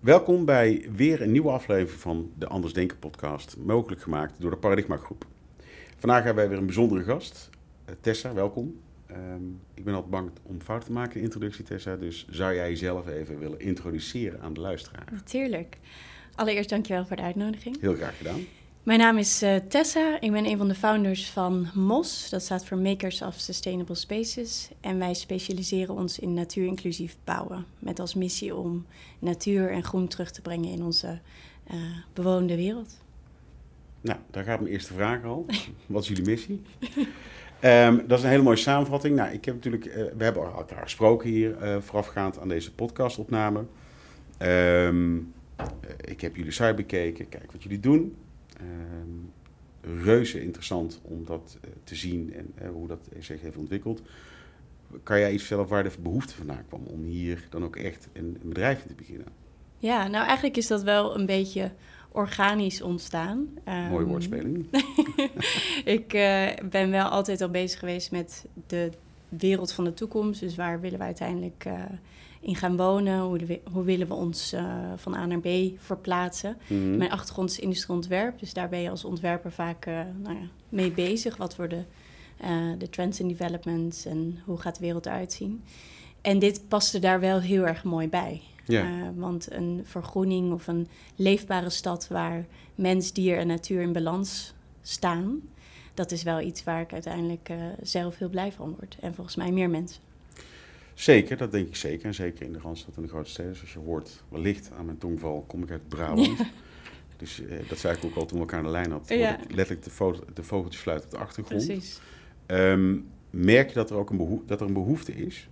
Welkom bij weer een nieuwe aflevering van de Anders Denken podcast, mogelijk gemaakt door de Paradigma Groep. Vandaag hebben wij weer een bijzondere gast, eh, Tessa, welkom. Ehm, ik ben altijd bang om fout te maken in de introductie, Tessa, dus zou jij jezelf even willen introduceren aan de luisteraar? Natuurlijk. Allereerst dankjewel voor de uitnodiging. Heel graag gedaan. Mijn naam is uh, Tessa. Ik ben een van de founders van MOS. Dat staat voor Makers of Sustainable Spaces. En wij specialiseren ons in natuurinclusief bouwen. Met als missie om natuur en groen terug te brengen in onze uh, bewoonde wereld. Nou, daar gaat mijn eerste vraag al. Wat is jullie missie? um, dat is een hele mooie samenvatting. Nou, ik heb natuurlijk, uh, we hebben elkaar gesproken hier voorafgaand aan deze podcastopname. Um, ik heb jullie site bekeken, kijk wat jullie doen. Um, reuze interessant om dat uh, te zien en uh, hoe dat zich heeft ontwikkeld. Kan jij iets vertellen waar de behoefte vandaan kwam om hier dan ook echt een, een bedrijf in te beginnen? Ja, nou eigenlijk is dat wel een beetje organisch ontstaan. Um, Mooie woordspeling. ik uh, ben wel altijd al bezig geweest met de wereld van de toekomst. Dus waar willen we uiteindelijk in gaan wonen? Hoe, de, hoe willen we ons uh, van A naar B verplaatsen? Mm-hmm. Mijn achtergrond is industrieontwerp, dus daar ben je als ontwerper vaak uh, nou ja, mee bezig. Wat worden uh, de trends en developments en hoe gaat de wereld eruit zien? En dit paste daar wel heel erg mooi bij. Want een vergroening of een leefbare stad waar mens, dier en natuur in balans staan, dat is wel iets waar ik uiteindelijk zelf heel blij van word. En volgens mij meer mensen. Zeker, dat denk ik zeker. En zeker in de Randstad en de grote steden. Zoals je hoort, wellicht aan mijn tongval, kom ik uit Brabant. Ja. Dus eh, dat zei ik ook al toen we elkaar aan de lijn hadden. Ja. Letterlijk de, vo de vogeltjes fluiten op de achtergrond. Precies. Um, merk je dat er ook een, behoefte, dat er een behoefte is?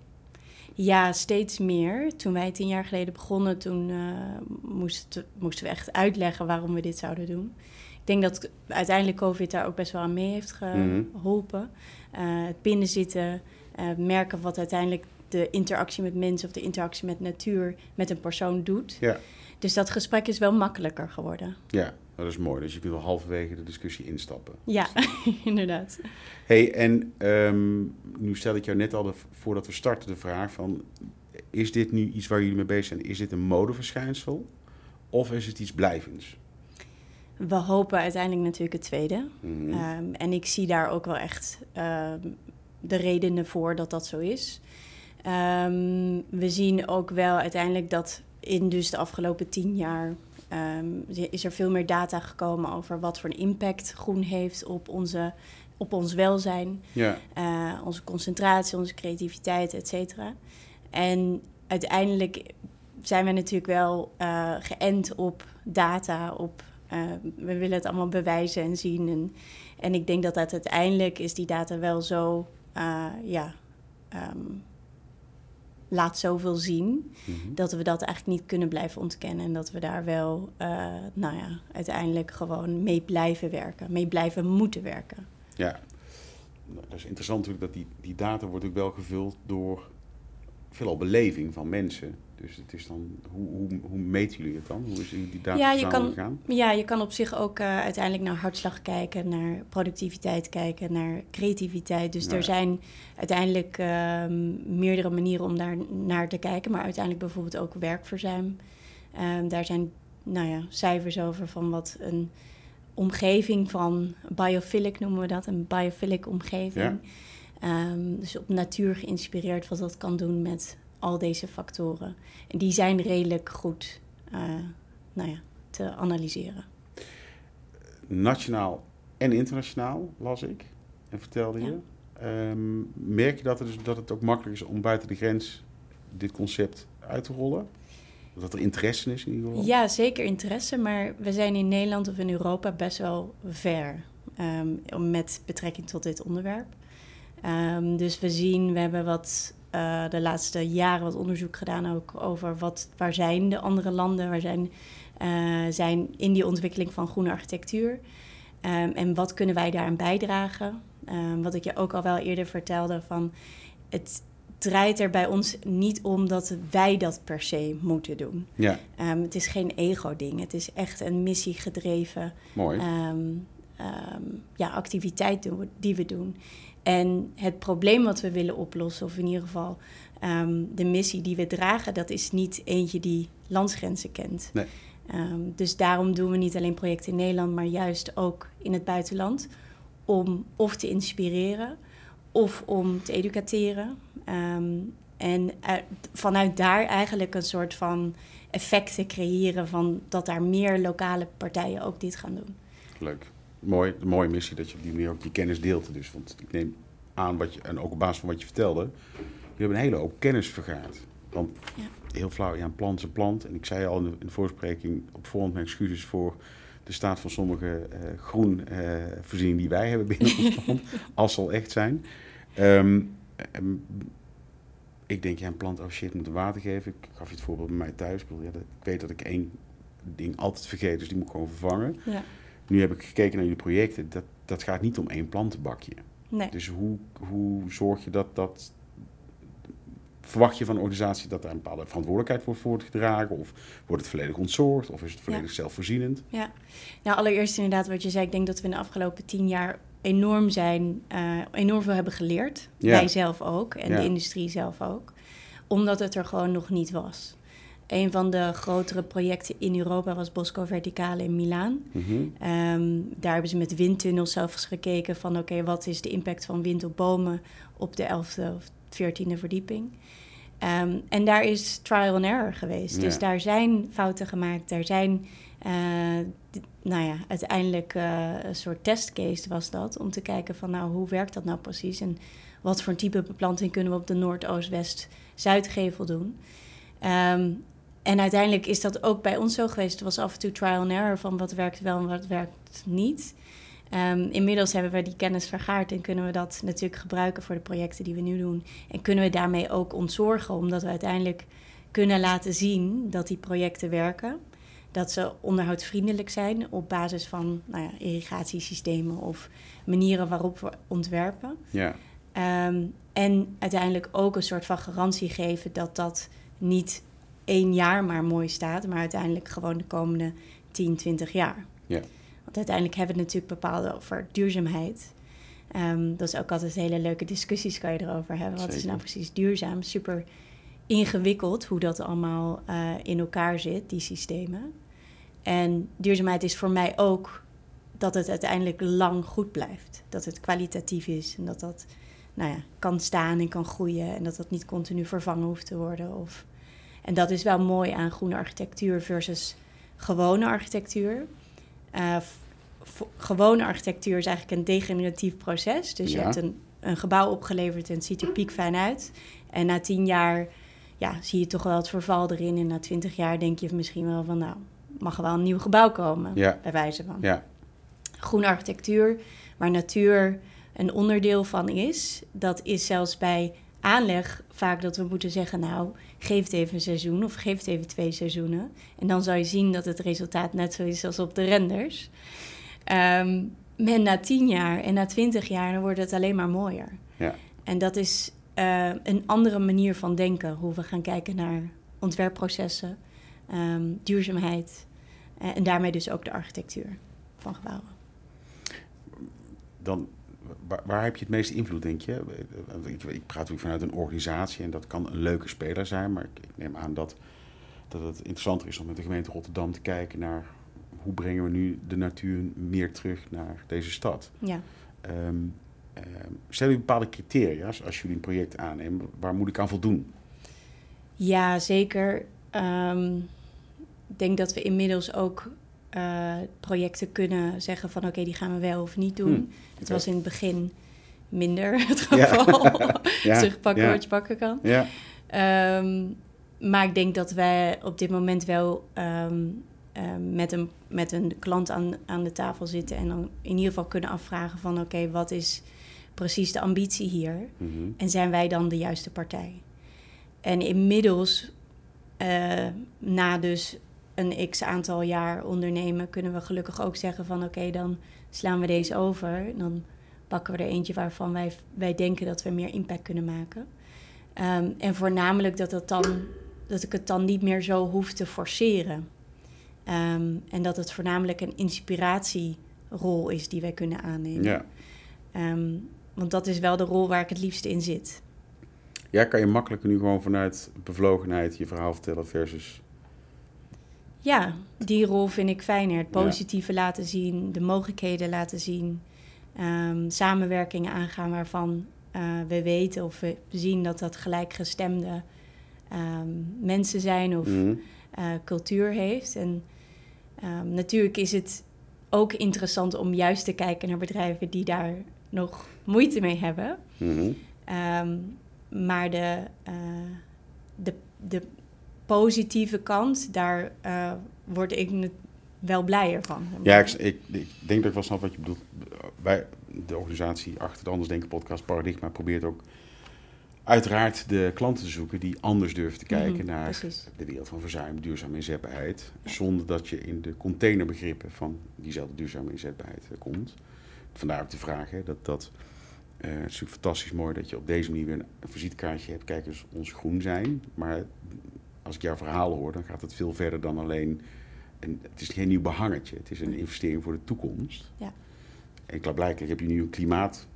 Ja, steeds meer. Toen wij tien jaar geleden begonnen, toen uh, moesten, moesten we echt uitleggen waarom we dit zouden doen. Ik denk dat uiteindelijk COVID daar ook best wel aan mee heeft mhm. geholpen. Mm -hmm. uh, het binnenzitten, uh, merken wat uiteindelijk de interactie met mensen of de interactie met natuur met een persoon doet. Ja. Dus dat gesprek is wel makkelijker geworden. Ja, dat is mooi. Dus je kunt wel halverwege de discussie instappen. Ja, inderdaad. hey, en um, nu stel ik jou net al, de, voordat we starten, de vraag van... Is dit nu iets waar jullie mee bezig zijn? Is dit een modeverschijnsel? Of is het iets blijvends? We hopen uiteindelijk natuurlijk het tweede. Mm -hmm. um, en ik zie daar ook wel echt um, de redenen voor dat dat zo is. Um, we zien ook wel uiteindelijk dat in dus de afgelopen tien jaar um, is er veel meer data gekomen over wat voor een impact groen heeft op, onze, op ons welzijn, ja. uh, onze concentratie, onze creativiteit, et cetera. En uiteindelijk zijn we natuurlijk wel uh, geënt op data, op uh, we willen het allemaal bewijzen en zien. En, en ik denk dat dat uiteindelijk is die data wel zo, ja. Um, laat zoveel zien mm-hmm. dat we dat eigenlijk niet kunnen blijven ontkennen. En dat we daar wel, uh, nou ja, uiteindelijk gewoon mee blijven werken, mee blijven moeten werken. Ja, dat is interessant natuurlijk dat die, die data wordt ook wel gevuld door veelal beleving van mensen. Dus het is dan, hoe, hoe, hoe meten jullie het dan? Hoe is die data ja, je kan, gegaan? Ja, je kan op zich ook uh, uiteindelijk naar hartslag kijken, naar productiviteit kijken, naar creativiteit. Dus er zijn uiteindelijk uh, meerdere manieren om daar naar te kijken. Maar uiteindelijk bijvoorbeeld ook werkverzuim. Uh, daar zijn nou ja, cijfers over van wat een omgeving van biophilic noemen we dat, een biophilic omgeving. Ja. Um, dus op natuur geïnspireerd wat dat kan doen met al deze factoren. En die zijn redelijk goed uh, nou ja, te analyseren. Nationaal en internationaal las ik en vertelde je. Um, merk je dat het, dus, dat het ook makkelijk is om buiten de grens dit concept uit te rollen? Dat er interesse is in ieder geval? Ja, zeker interesse. Maar we zijn in Nederland of in Europa best wel ver um, met betrekking tot dit onderwerp. Um, dus we zien, we hebben wat uh, de laatste jaren wat onderzoek gedaan ook over wat, waar zijn de andere landen, waar zijn, uh, zijn in die ontwikkeling van groene architectuur. Um, en wat kunnen wij daaraan bijdragen? Um, wat ik je ook al wel eerder vertelde, van het draait er bij ons niet om dat wij dat per se moeten doen. Ja. Um, het is geen ego-ding, het is echt een missiegedreven. Mooi ja, activiteit doen, die we doen. En het probleem wat we willen oplossen, of in ieder geval ehm, de missie die we dragen, dat is niet eentje die landsgrenzen kent. Nee. Ehm, dus daarom doen we niet alleen projecten in Nederland, maar juist ook in het buitenland. Om of te inspireren of om te educateren. Ehm, en vanuit daar eigenlijk een soort van effect te creëren van dat daar meer lokale partijen ook dit gaan doen. Leuk. Mooi, een mooie missie dat je op die manier ook je kennis deelt. Dus, want ik neem aan, wat je, en ook op basis van wat je vertelde, je hebt een hele hoop kennis vergaard. Want ja. heel flauw, ja, een plant is een plant. En ik zei al in de, in de voorspreking op voorhand mijn excuses voor de staat van sommige uh, groenvoorzieningen uh, die wij hebben binnen ons land, als ze al echt zijn. Um, ik denk, ja, een plant, oh shit, moet water geven. Ik gaf je het voorbeeld bij mij thuis. Ik, ja, ik weet dat ik één ding altijd vergeet, dus die moet ik gewoon vervangen. Ja. Nu heb ik gekeken naar jullie projecten. Dat, dat gaat niet om één plantenbakje. Nee. Dus hoe, hoe zorg je dat dat... Verwacht je van een organisatie dat daar een bepaalde verantwoordelijkheid wordt voortgedragen? Of wordt het volledig ontzorgd? Of is het volledig zelfvoorzienend? Ja, nou allereerst inderdaad wat je zei. Ik denk dat we in de afgelopen tien jaar enorm zijn, uh, enorm veel hebben geleerd. Wij zelf ook en de industrie zelf ook. Omdat het er gewoon nog niet was. Een van de grotere projecten in Europa was Bosco Verticale in Milaan. Mhm. Ehm, daar hebben ze met windtunnels zelfs gekeken van... oké, wat is de impact van wind op bomen op de 11e of 14e verdieping? Um, en daar is trial and error geweest. Dus daar zijn fouten gemaakt, daar zijn uh, nou ja, uiteindelijk uh, een soort testcase was dat. Om te kijken van nou, hoe werkt dat nou precies? En wat voor een type beplanting kunnen we op de Noordoost-West-Zuidgevel doen? Um, en uiteindelijk is dat ook bij ons zo geweest. Het was af en toe trial and error van wat werkt wel en wat werkt niet. Um, inmiddels hebben we die kennis vergaard en kunnen we dat natuurlijk gebruiken voor de projecten die we nu doen. En kunnen we daarmee ook ontzorgen, omdat we uiteindelijk kunnen laten zien dat die projecten werken dat ze onderhoudsvriendelijk zijn op basis van nou ja, irrigatiesystemen of manieren waarop we ontwerpen. Ja. Ehm, en uiteindelijk ook een soort van garantie geven dat dat niet één jaar maar mooi staat, maar uiteindelijk gewoon de komende 10, 20 jaar. Ja. Want uiteindelijk hebben we het natuurlijk bepaalde over duurzaamheid. Um, dat is ook altijd hele leuke discussies kan je erover hebben. Wat is nou precies duurzaam? Super ingewikkeld hoe dat allemaal uh, in elkaar zit, die systemen. En duurzaamheid is voor mij ook dat het uiteindelijk lang goed blijft. Dat het kwalitatief is en dat dat nou ja, kan staan en kan groeien en dat dat niet continu vervangen hoeft te worden. Of... En dat is wel mooi aan groene architectuur versus gewone architectuur. Uh, gewone architectuur is eigenlijk een degeneratief proces. Dus je hebt een, een gebouw opgeleverd en het ziet er piekfijn uit. En na tien jaar ja, zie je toch wel het verval erin. En na twintig jaar denk je misschien wel van nou, mag er wel een nieuw gebouw komen, ja. bij wijze van. Ja. Groene architectuur, waar natuur een onderdeel van is, dat is zelfs bij aanleg vaak dat we moeten zeggen, nou, geef het even een seizoen of geef het even twee seizoenen. En dan zal je zien dat het resultaat net zo is als op de renders. Um, en na tien jaar en na twintig jaar, dan wordt het alleen maar mooier. Ja. En dat is uh, een andere manier van denken, hoe we gaan kijken naar ontwerpprocessen, um, duurzaamheid uh, en daarmee dus ook de architectuur van gebouwen. Dan, waar, waar, heb je het meeste invloed, denk je? Ik, ik praat natuurlijk vanuit een organisatie en dat kan een leuke speler zijn, maar ik, ik neem aan dat, dat het interessanter is om met de gemeente Rotterdam te kijken naar hoe brengen we nu de natuur meer terug naar deze stad. Ja. Um, um, stel je bepaalde criteria als jullie een project aannemen, waar moet ik aan voldoen? Ja, zeker. Um, ik denk dat we inmiddels ook uh, projecten kunnen zeggen van oké, die gaan we wel of niet doen. Hmm, het was in het begin minder het geval. Ja. Terugpakken ja. wat je pakken kan. Ja. Um, maar ik denk dat wij op dit moment wel um, um, met, een, met een klant aan, aan de tafel zitten en dan in ieder geval kunnen afvragen van oké, wat is precies de ambitie hier? Mm -hmm. En zijn wij dan de juiste partij? En inmiddels, uh, na dus een x aantal jaar ondernemen, kunnen we gelukkig ook zeggen van oké, dan slaan we deze over. Dan pakken we er eentje waarvan wij, wij denken dat we meer impact kunnen maken. Um, en voornamelijk dat, dat, dan, dat ik het dan niet meer zo hoef te forceren. Um, en dat het voornamelijk een inspiratie rol is die wij kunnen aannemen. Ja. Ehm, want dat is wel de rol waar ik het liefste in zit. Ja, kan je makkelijker nu gewoon vanuit bevlogenheid je verhaal vertellen versus... Ja, die rol vind ik fijner. Het positieve laten zien, de mogelijkheden laten zien. Um, samenwerkingen aangaan waarvan uh, we weten of we zien dat dat gelijkgestemde um, mensen zijn of mm. uh, cultuur heeft. En um, natuurlijk is het ook interessant om juist te kijken naar bedrijven die daar nog moeite mee hebben. Mm. maar de, uh, de, de positieve kant, daar uh, word ik wel blijer van. Ja, ik, ik, ik, denk dat ik wel snap wat je bedoelt. Wij, de organisatie achter de Anders Denken podcast Paradigma probeert ook uiteraard de klanten te zoeken die anders durven te mhm, kijken naar de wereld van verzuim, duurzame inzetbaarheid. Zonder dat je in de containerbegrippen van diezelfde duurzame inzetbaarheid eh, komt. Vandaar ook de vraag hè, dat dat. Uh, het is natuurlijk fantastisch mooi dat je op deze manier weer een visitekaartje hebt. Kijk eens, ons groen zijn. Maar als ik jouw verhaal hoor, dan gaat het veel verder dan alleen. Een, het is geen nieuw behangetje. Het is een investering voor de toekomst. Ja. En klaarblijkelijk heb je nu een klimaat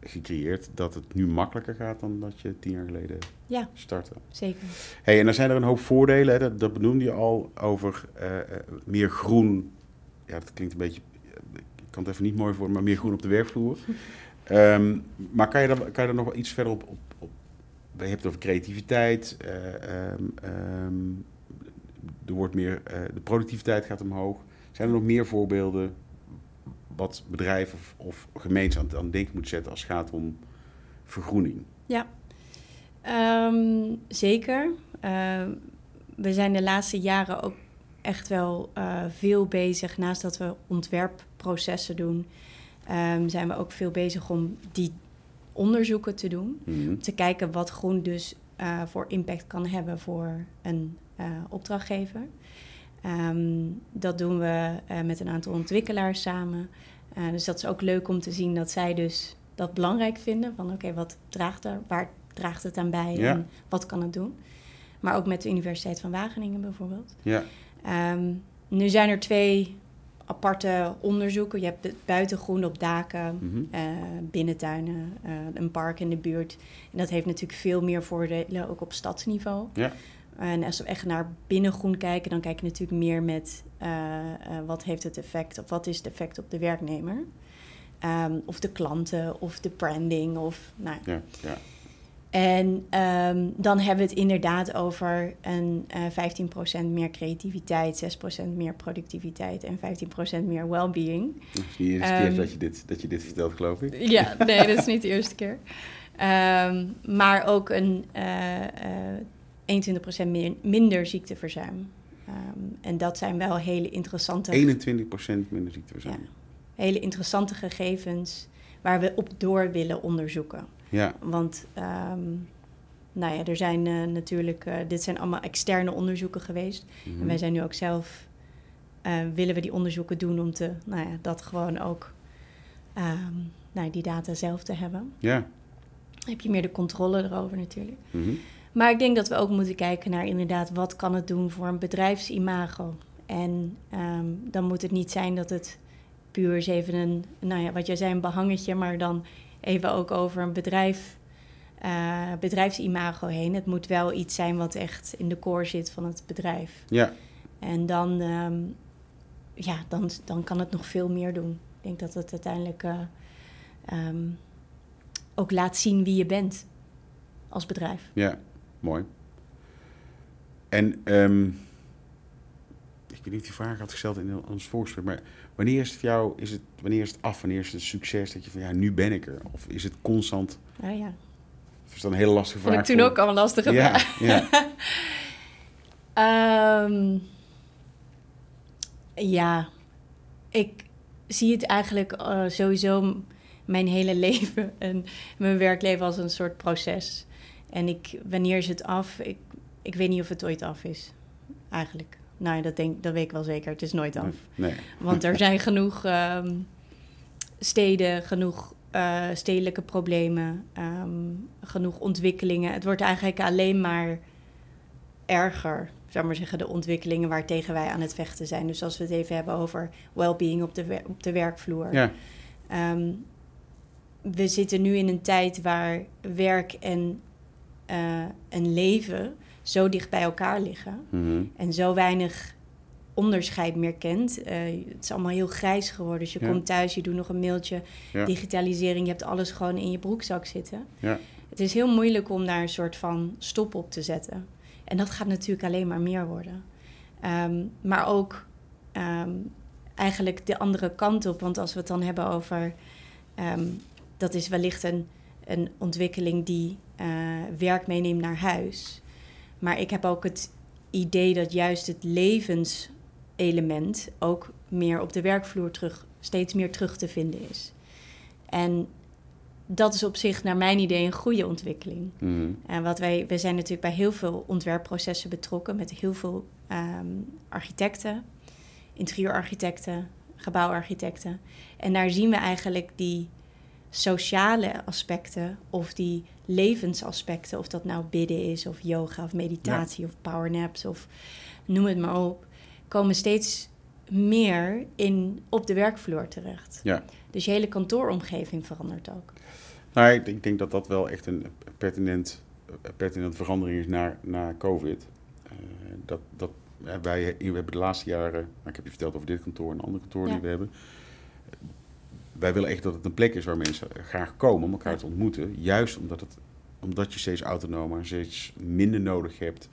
gecreëerd dat het nu makkelijker gaat dan dat je tien jaar geleden ja, startte. Zeker. Hey, en dan zijn er een hoop voordelen, hè, dat, dat benoemde je al, over uh, meer groen. Ja, dat klinkt een beetje, ik kan het even niet mooi voor, maar meer groen op de werkvloer. um, maar kan je, daar, kan je daar nog wel iets verder op je hebt het over creativiteit, uh, um, um, er wordt meer, de productiviteit gaat omhoog. Zijn er nog meer voorbeelden wat bedrijven of, of gemeenten aan, aan denken moet zetten als het gaat om vergroening? Ja, um, zeker. We zijn de laatste jaren ook echt wel uh, veel bezig. Naast dat we ontwerpprocessen doen, zijn we ook veel bezig om die onderzoeken te doen. Mm Te kijken wat groen dus uh, voor impact kan hebben voor een uh, opdrachtgever. Um, dat doen we uh, met een aantal ontwikkelaars samen. Dus dat is ook leuk om te zien dat zij dus dat belangrijk vinden. Van oké, wat draagt er, waar draagt het aan bij en wat kan het doen? Maar ook met de Universiteit van Wageningen bijvoorbeeld. Ja. Um, nu zijn er twee aparte onderzoeken. Je hebt het buitengroen op daken, mm -hmm. uh, binnentuinen, uh, een park in de buurt. En dat heeft natuurlijk veel meer voordelen, ook op stadsniveau. Ja. En als we echt naar binnengroen kijken, dan kijk je natuurlijk meer met uh, uh, wat heeft het effect of wat is het effect op de werknemer. Um, of de klanten of de branding of nou. Ja, ja. En um, dan hebben we het inderdaad over een uh, 15% meer creativiteit, 6% meer productiviteit en 15% meer well-being. Dat is de eerste um, keer dat je, dit, dat je dit vertelt, geloof ik. Ja, nee, dat is niet de eerste keer. Um, maar ook een uh, uh, 21% meer, minder ziekteverzuim. en dat zijn wel hele interessante... 21% minder ziekteverzuim. Ja, hele interessante gegevens waar we op door willen onderzoeken. Ja. Want um, nou ja, er zijn uh, natuurlijk, uh, dit zijn allemaal externe onderzoeken geweest. Mm -hmm. En wij zijn nu ook zelf, uh, willen we die onderzoeken doen om te, nou ja, dat gewoon ook, um, nou, die data zelf te hebben. Ja. Dan heb je meer de controle erover natuurlijk. Mm -hmm. Maar ik denk dat we ook moeten kijken naar inderdaad, wat kan het doen voor een bedrijfsimago? En um, dan moet het niet zijn dat het puur is even een, nou ja, wat jij zei, een behangetje, maar dan even ook over een bedrijf, uh, bedrijfsimago heen. Het moet wel iets zijn wat echt in de core zit van het bedrijf. Ja. En dan, um, ja, dan, dan kan het nog veel meer doen. Ik denk dat het uiteindelijk uh, um, ook laat zien wie je bent als bedrijf. Ja, mooi. En um, ik weet niet of die vraag had gesteld in ons voorgesprek, maar wanneer is het voor jou, is het, wanneer is het af, wanneer is het een succes dat je van ja, nu ben ik er? Of is het constant? Ja, ja. Dat is dan een hele lastige vraag. Vond ik toen voor... ook al een lastige ja, vraag. Ja. um, ja, ik zie het eigenlijk uh, sowieso mijn hele leven en mijn werkleven als een soort proces. En ik, wanneer is het af? Ik, ik weet niet of het ooit af is, eigenlijk. Nou, dat, denk, dat weet ik wel zeker. Het is nooit af. Nee. Want er zijn genoeg um, steden, genoeg uh, stedelijke problemen, um, genoeg ontwikkelingen. Het wordt eigenlijk alleen maar erger. zou maar zeggen, de ontwikkelingen waartegen wij aan het vechten zijn. Dus als we het even hebben over well-being op de, op de werkvloer. Ja. Ehm, we zitten nu in een tijd waar werk en, uh, en leven zo dicht bij elkaar liggen. Mhm. En zo weinig onderscheid meer kent. Eh, het is allemaal heel grijs geworden. Dus je Ja. komt thuis, je doet nog een mailtje, Ja. digitalisering, je hebt alles gewoon in je broekzak zitten. Ja. Het is heel moeilijk om daar een soort van stop op te zetten. En dat gaat natuurlijk alleen maar meer worden. Ehm, maar ook ehm, eigenlijk de andere kant op. Want als we het dan hebben over... ehm, dat is wellicht een, een ontwikkeling die eh, werk meeneemt naar huis. Maar ik heb ook het idee dat juist het levenselement... ook meer op de werkvloer terug, steeds meer terug te vinden is. En dat is op zich, naar mijn idee, een goede ontwikkeling. Mhm. En wat wij, we zijn natuurlijk bij heel veel ontwerpprocessen betrokken met heel veel ehm, architecten, interieurarchitecten, gebouwarchitecten. En daar zien we eigenlijk die sociale aspecten of die levensaspecten, of dat nou bidden is, of yoga, of meditatie, of powernaps, of noem het maar op, komen steeds meer in, op de werkvloer terecht. Ja. Dus je hele kantooromgeving verandert ook. Nou, ik, ik denk dat dat wel echt een pertinent, pertinent verandering is na, na COVID. Eh, dat, dat, eh, wij we hebben de laatste jaren, nou, ik heb je verteld over dit kantoor en een ander kantoor Ja. die we hebben. Wij willen echt dat het een plek is waar mensen graag komen om elkaar te ontmoeten. Juist omdat, het, omdat je steeds autonomer, steeds minder nodig hebt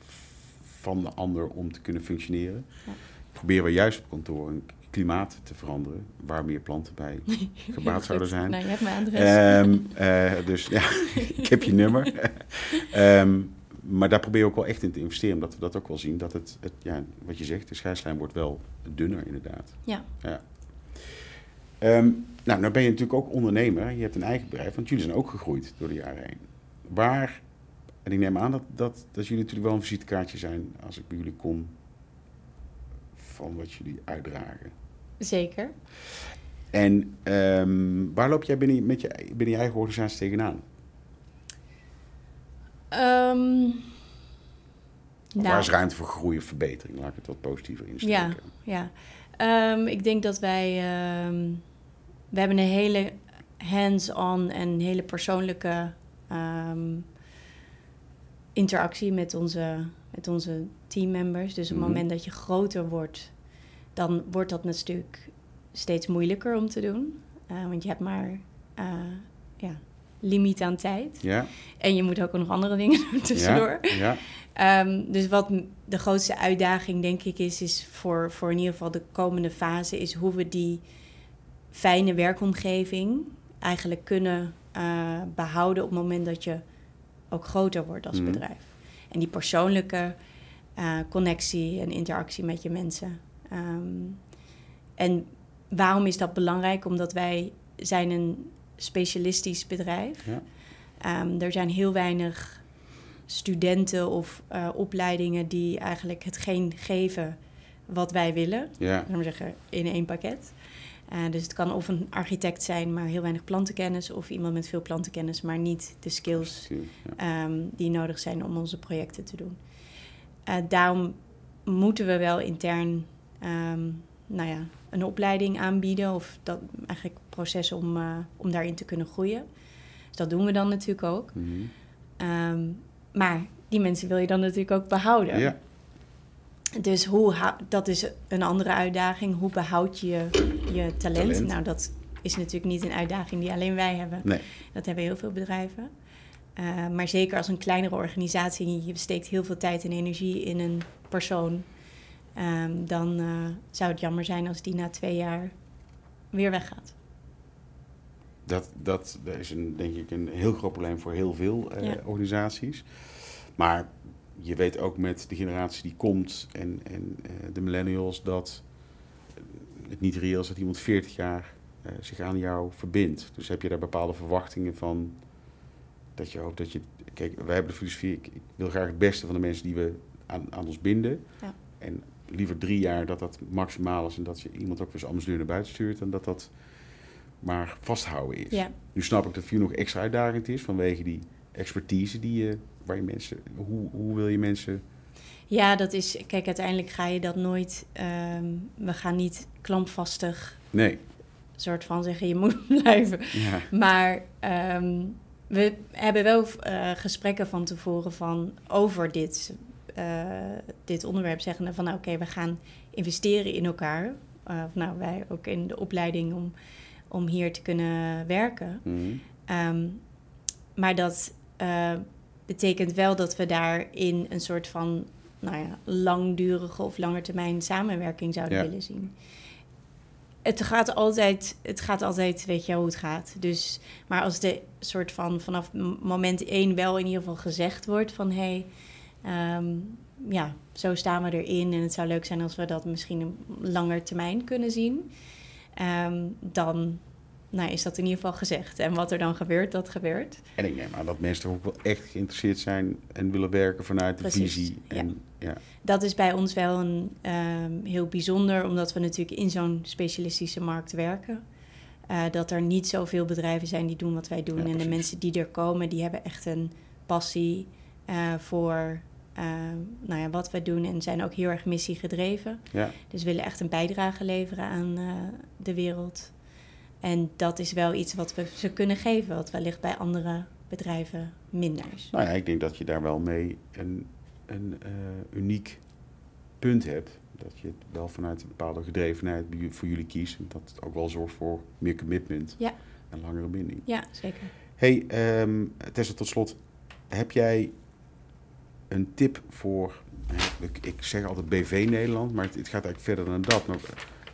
van de ander om te kunnen functioneren. Ja. Proberen we juist op kantoor een klimaat te veranderen waar meer planten bij gebaat zouden zijn. Nou, je hebt mijn adres. Ehm, eh, dus ja, ik heb je nummer. Ehm, maar daar probeer je ook wel echt in te investeren, omdat we dat ook wel zien. Dat het, het ja, wat je zegt, de scheidslijn wordt wel dunner inderdaad. Ja. ja. Ehm, nou, nou ben je natuurlijk ook ondernemer. Je hebt een eigen bedrijf, want jullie zijn ook gegroeid door de jaren heen. Waar, en ik neem aan dat, dat, dat jullie natuurlijk wel een visitekaartje zijn als ik bij jullie kom van wat jullie uitdragen. Zeker. En ehm, waar loop jij binnen, met je, binnen je eigen organisatie tegenaan? Nou, waar is ruimte voor groei of verbetering? Laat ik het wat positiever insteken. ja. Ehm, ik denk dat wij... ehm, we hebben een hele hands-on en hele persoonlijke ehm, interactie met onze, met onze teammembers. Dus op het Mhm. moment dat je groter wordt, dan wordt dat natuurlijk steeds moeilijker om te doen. Eh, want je hebt maar eh, ja, limiet aan tijd. Ja, En je moet ook nog andere dingen doen tussendoor. ja, ja. Ehm, dus wat de grootste uitdaging, denk ik, is, is voor, voor in ieder geval de komende fase, is hoe we die fijne werkomgeving eigenlijk kunnen eh, behouden op het moment dat je ook groter wordt als Mhm. bedrijf. En die persoonlijke eh, connectie en interactie met je mensen. Ehm, en waarom is dat belangrijk? Omdat wij zijn een specialistisch bedrijf. Ja. Ehm, er zijn heel weinig studenten of eh, opleidingen die eigenlijk hetgeen geven wat wij willen. ja. Laten we maar zeggen, in één pakket. Eh, dus het kan of een architect zijn, maar heel weinig plantenkennis, of iemand met veel plantenkennis, maar niet de skills Ja. ehm, die nodig zijn om onze projecten te doen. Eh, daarom moeten we wel intern ehm, nou ja, een opleiding aanbieden, of dat, eigenlijk proces om, om daarin te kunnen groeien. Dus dat doen we dan natuurlijk ook. Ehm, maar die mensen wil je dan natuurlijk ook behouden. ja. Dus hoe dat is een andere uitdaging. Hoe behoud je je talent? Talent. Nou, dat is natuurlijk niet een uitdaging die alleen wij hebben. Nee. Dat hebben heel veel bedrijven. Eh, maar zeker als een kleinere organisatie, je steekt heel veel tijd en energie in een persoon. ehm, dan eh, zou het jammer zijn als die na twee jaar weer weggaat. Dat, dat, dat is een, denk ik een heel groot probleem voor heel veel eh, Ja. organisaties. Maar je weet ook met de generatie die komt en, en eh, de millennials dat het niet reëel is dat iemand 40 jaar eh, zich aan jou verbindt. Dus heb je daar bepaalde verwachtingen van dat je hoopt dat je... Kijk, wij hebben de filosofie, ik, ik wil graag het beste van de mensen die we aan, aan ons binden. Ja. En liever drie jaar dat dat maximaal is en dat je iemand ook weer zijn ambassadeur naar buiten stuurt en dat dat maar vasthouden is. Ja, Nu snap ik dat voor nog extra uitdagend is vanwege die expertise die je, waar je mensen, hoe, hoe wil je mensen Ja, dat is. Kijk, uiteindelijk ga je dat nooit. ehm, we gaan niet klampvastig Nee. soort van zeggen: je moet blijven. Ja. Maar ehm, we hebben wel eh, gesprekken van tevoren van over dit, eh, dit onderwerp. Zeggende van nou, oké, we gaan investeren in elkaar. Eh, of nou, wij ook in de opleiding om, om hier te kunnen werken. Mhm. Ehm, maar dat eh, betekent wel dat we daarin een soort van nou ja, langdurige of langetermijn samenwerking zouden Ja. willen zien. Het gaat altijd, het gaat altijd, weet je hoe het gaat. Dus, maar als de soort van vanaf moment één wel in ieder geval gezegd wordt van hé, hey, ehm, ja, zo staan we erin en het zou leuk zijn als we dat misschien een langer termijn kunnen zien, ehm, dan nou, is dat in ieder geval gezegd. En wat er dan gebeurt, dat gebeurt. En ik neem aan dat mensen ook wel echt geïnteresseerd zijn en willen werken vanuit de visie. En, ja. Dat is bij ons wel een, ehm, heel bijzonder, omdat we natuurlijk in zo'n specialistische markt werken. Eh, dat er niet zoveel bedrijven zijn die doen wat wij doen. Ja, en de mensen die er komen, die hebben echt een passie eh, voor ehm, nou ja, wat wij doen. En zijn ook heel erg missiegedreven. Ja. Dus willen echt een bijdrage leveren aan eh, de wereld. En dat is wel iets wat we ze kunnen geven, wat wellicht bij andere bedrijven minder is. Nou ja, ik denk dat je daar wel mee een, een eh, uniek punt hebt. Dat je het wel vanuit een bepaalde gedrevenheid voor jullie kiest. En dat het ook wel zorgt voor meer commitment Ja. en langere binding. Ja, zeker. Hey, ehm, Tessa, tot slot. Heb jij een tip voor... hè, Ik, zeg altijd BV Nederland, maar het, het gaat eigenlijk verder dan dat. Maar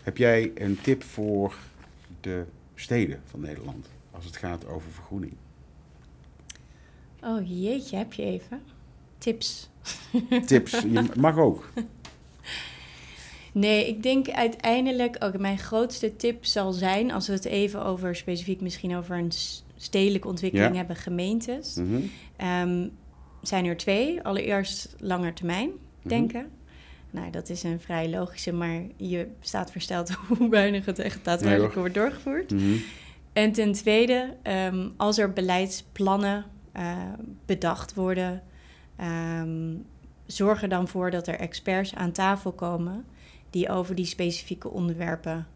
heb jij een tip voor de steden van Nederland als het gaat over vergroening? Oh jeetje, heb je even tips? Tips, je mag ook. Nee, ik denk uiteindelijk ook mijn grootste tip zal zijn, als we het even over specifiek misschien over een stedelijke ontwikkeling Ja. hebben, gemeentes, Mhm. Ehm, zijn er twee. Allereerst langer termijn denken. Nou, dat is een vrij logische, maar je staat versteld hoe weinig het echt daadwerkelijk Nee, wordt doorgevoerd. Mhm. En ten tweede, ehm, als er beleidsplannen eh, bedacht worden, ehm, zorg er dan voor dat er experts aan tafel komen die over die specifieke onderwerpen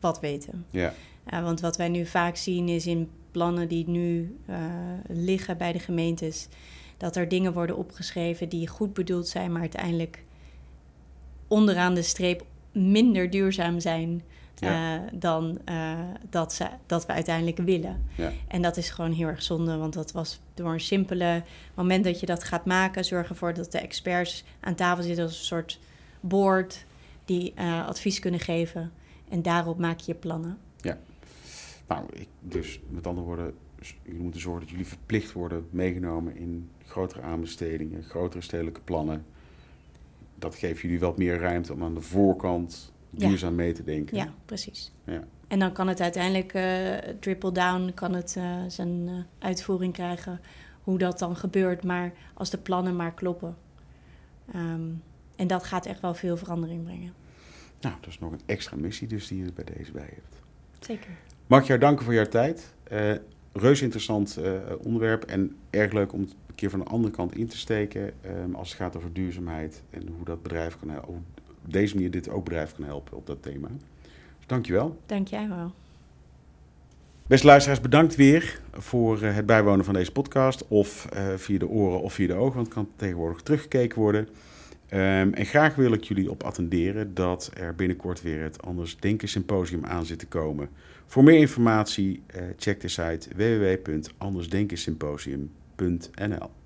wat weten. Ja, Eh, want wat wij nu vaak zien is in plannen die nu eh, liggen bij de gemeentes, dat er dingen worden opgeschreven die goed bedoeld zijn, maar uiteindelijk onderaan de streep minder duurzaam zijn Ja. eh, dan eh, dat, ze, dat we uiteindelijk willen. ja. En dat is gewoon heel erg zonde, want dat was door een simpele moment dat je dat gaat maken, zorg ervoor dat de experts aan tafel zitten als een soort board die eh, advies kunnen geven. En daarop maak je je plannen. Nou, ik, dus met andere woorden, jullie moeten zorgen dat jullie verplicht worden meegenomen in grotere aanbestedingen, grotere stedelijke plannen. Dat geeft jullie wat meer ruimte om aan de voorkant duurzaam mee te denken. Ja, precies. Ja. En dan kan het uiteindelijk eh triple down, kan het eh, zijn eh, uitvoering krijgen, hoe dat dan gebeurt. Maar als de plannen maar kloppen. Ehm, en dat gaat echt wel veel verandering brengen. Nou, dat is nog een extra missie dus die je er bij deze bij hebt. Zeker. Mag ik jou danken voor jouw tijd. Eh reus interessant onderwerp en erg leuk om keer van de andere kant in te steken ehm, als het gaat over duurzaamheid en hoe dat bedrijf kan helpen. Op deze manier dit ook bedrijf kan helpen op dat thema. Dus dankjewel. Dank jij wel. Beste luisteraars, bedankt weer voor eh, het bijwonen van deze podcast. Of eh, via de oren of via de ogen, want het kan tegenwoordig teruggekeken worden. Ehm, en graag wil ik jullie op attenderen dat er binnenkort weer het Anders Denken Symposium aan zit te komen. Voor meer informatie eh, check de site www.andersdenkensymposium.nl .nl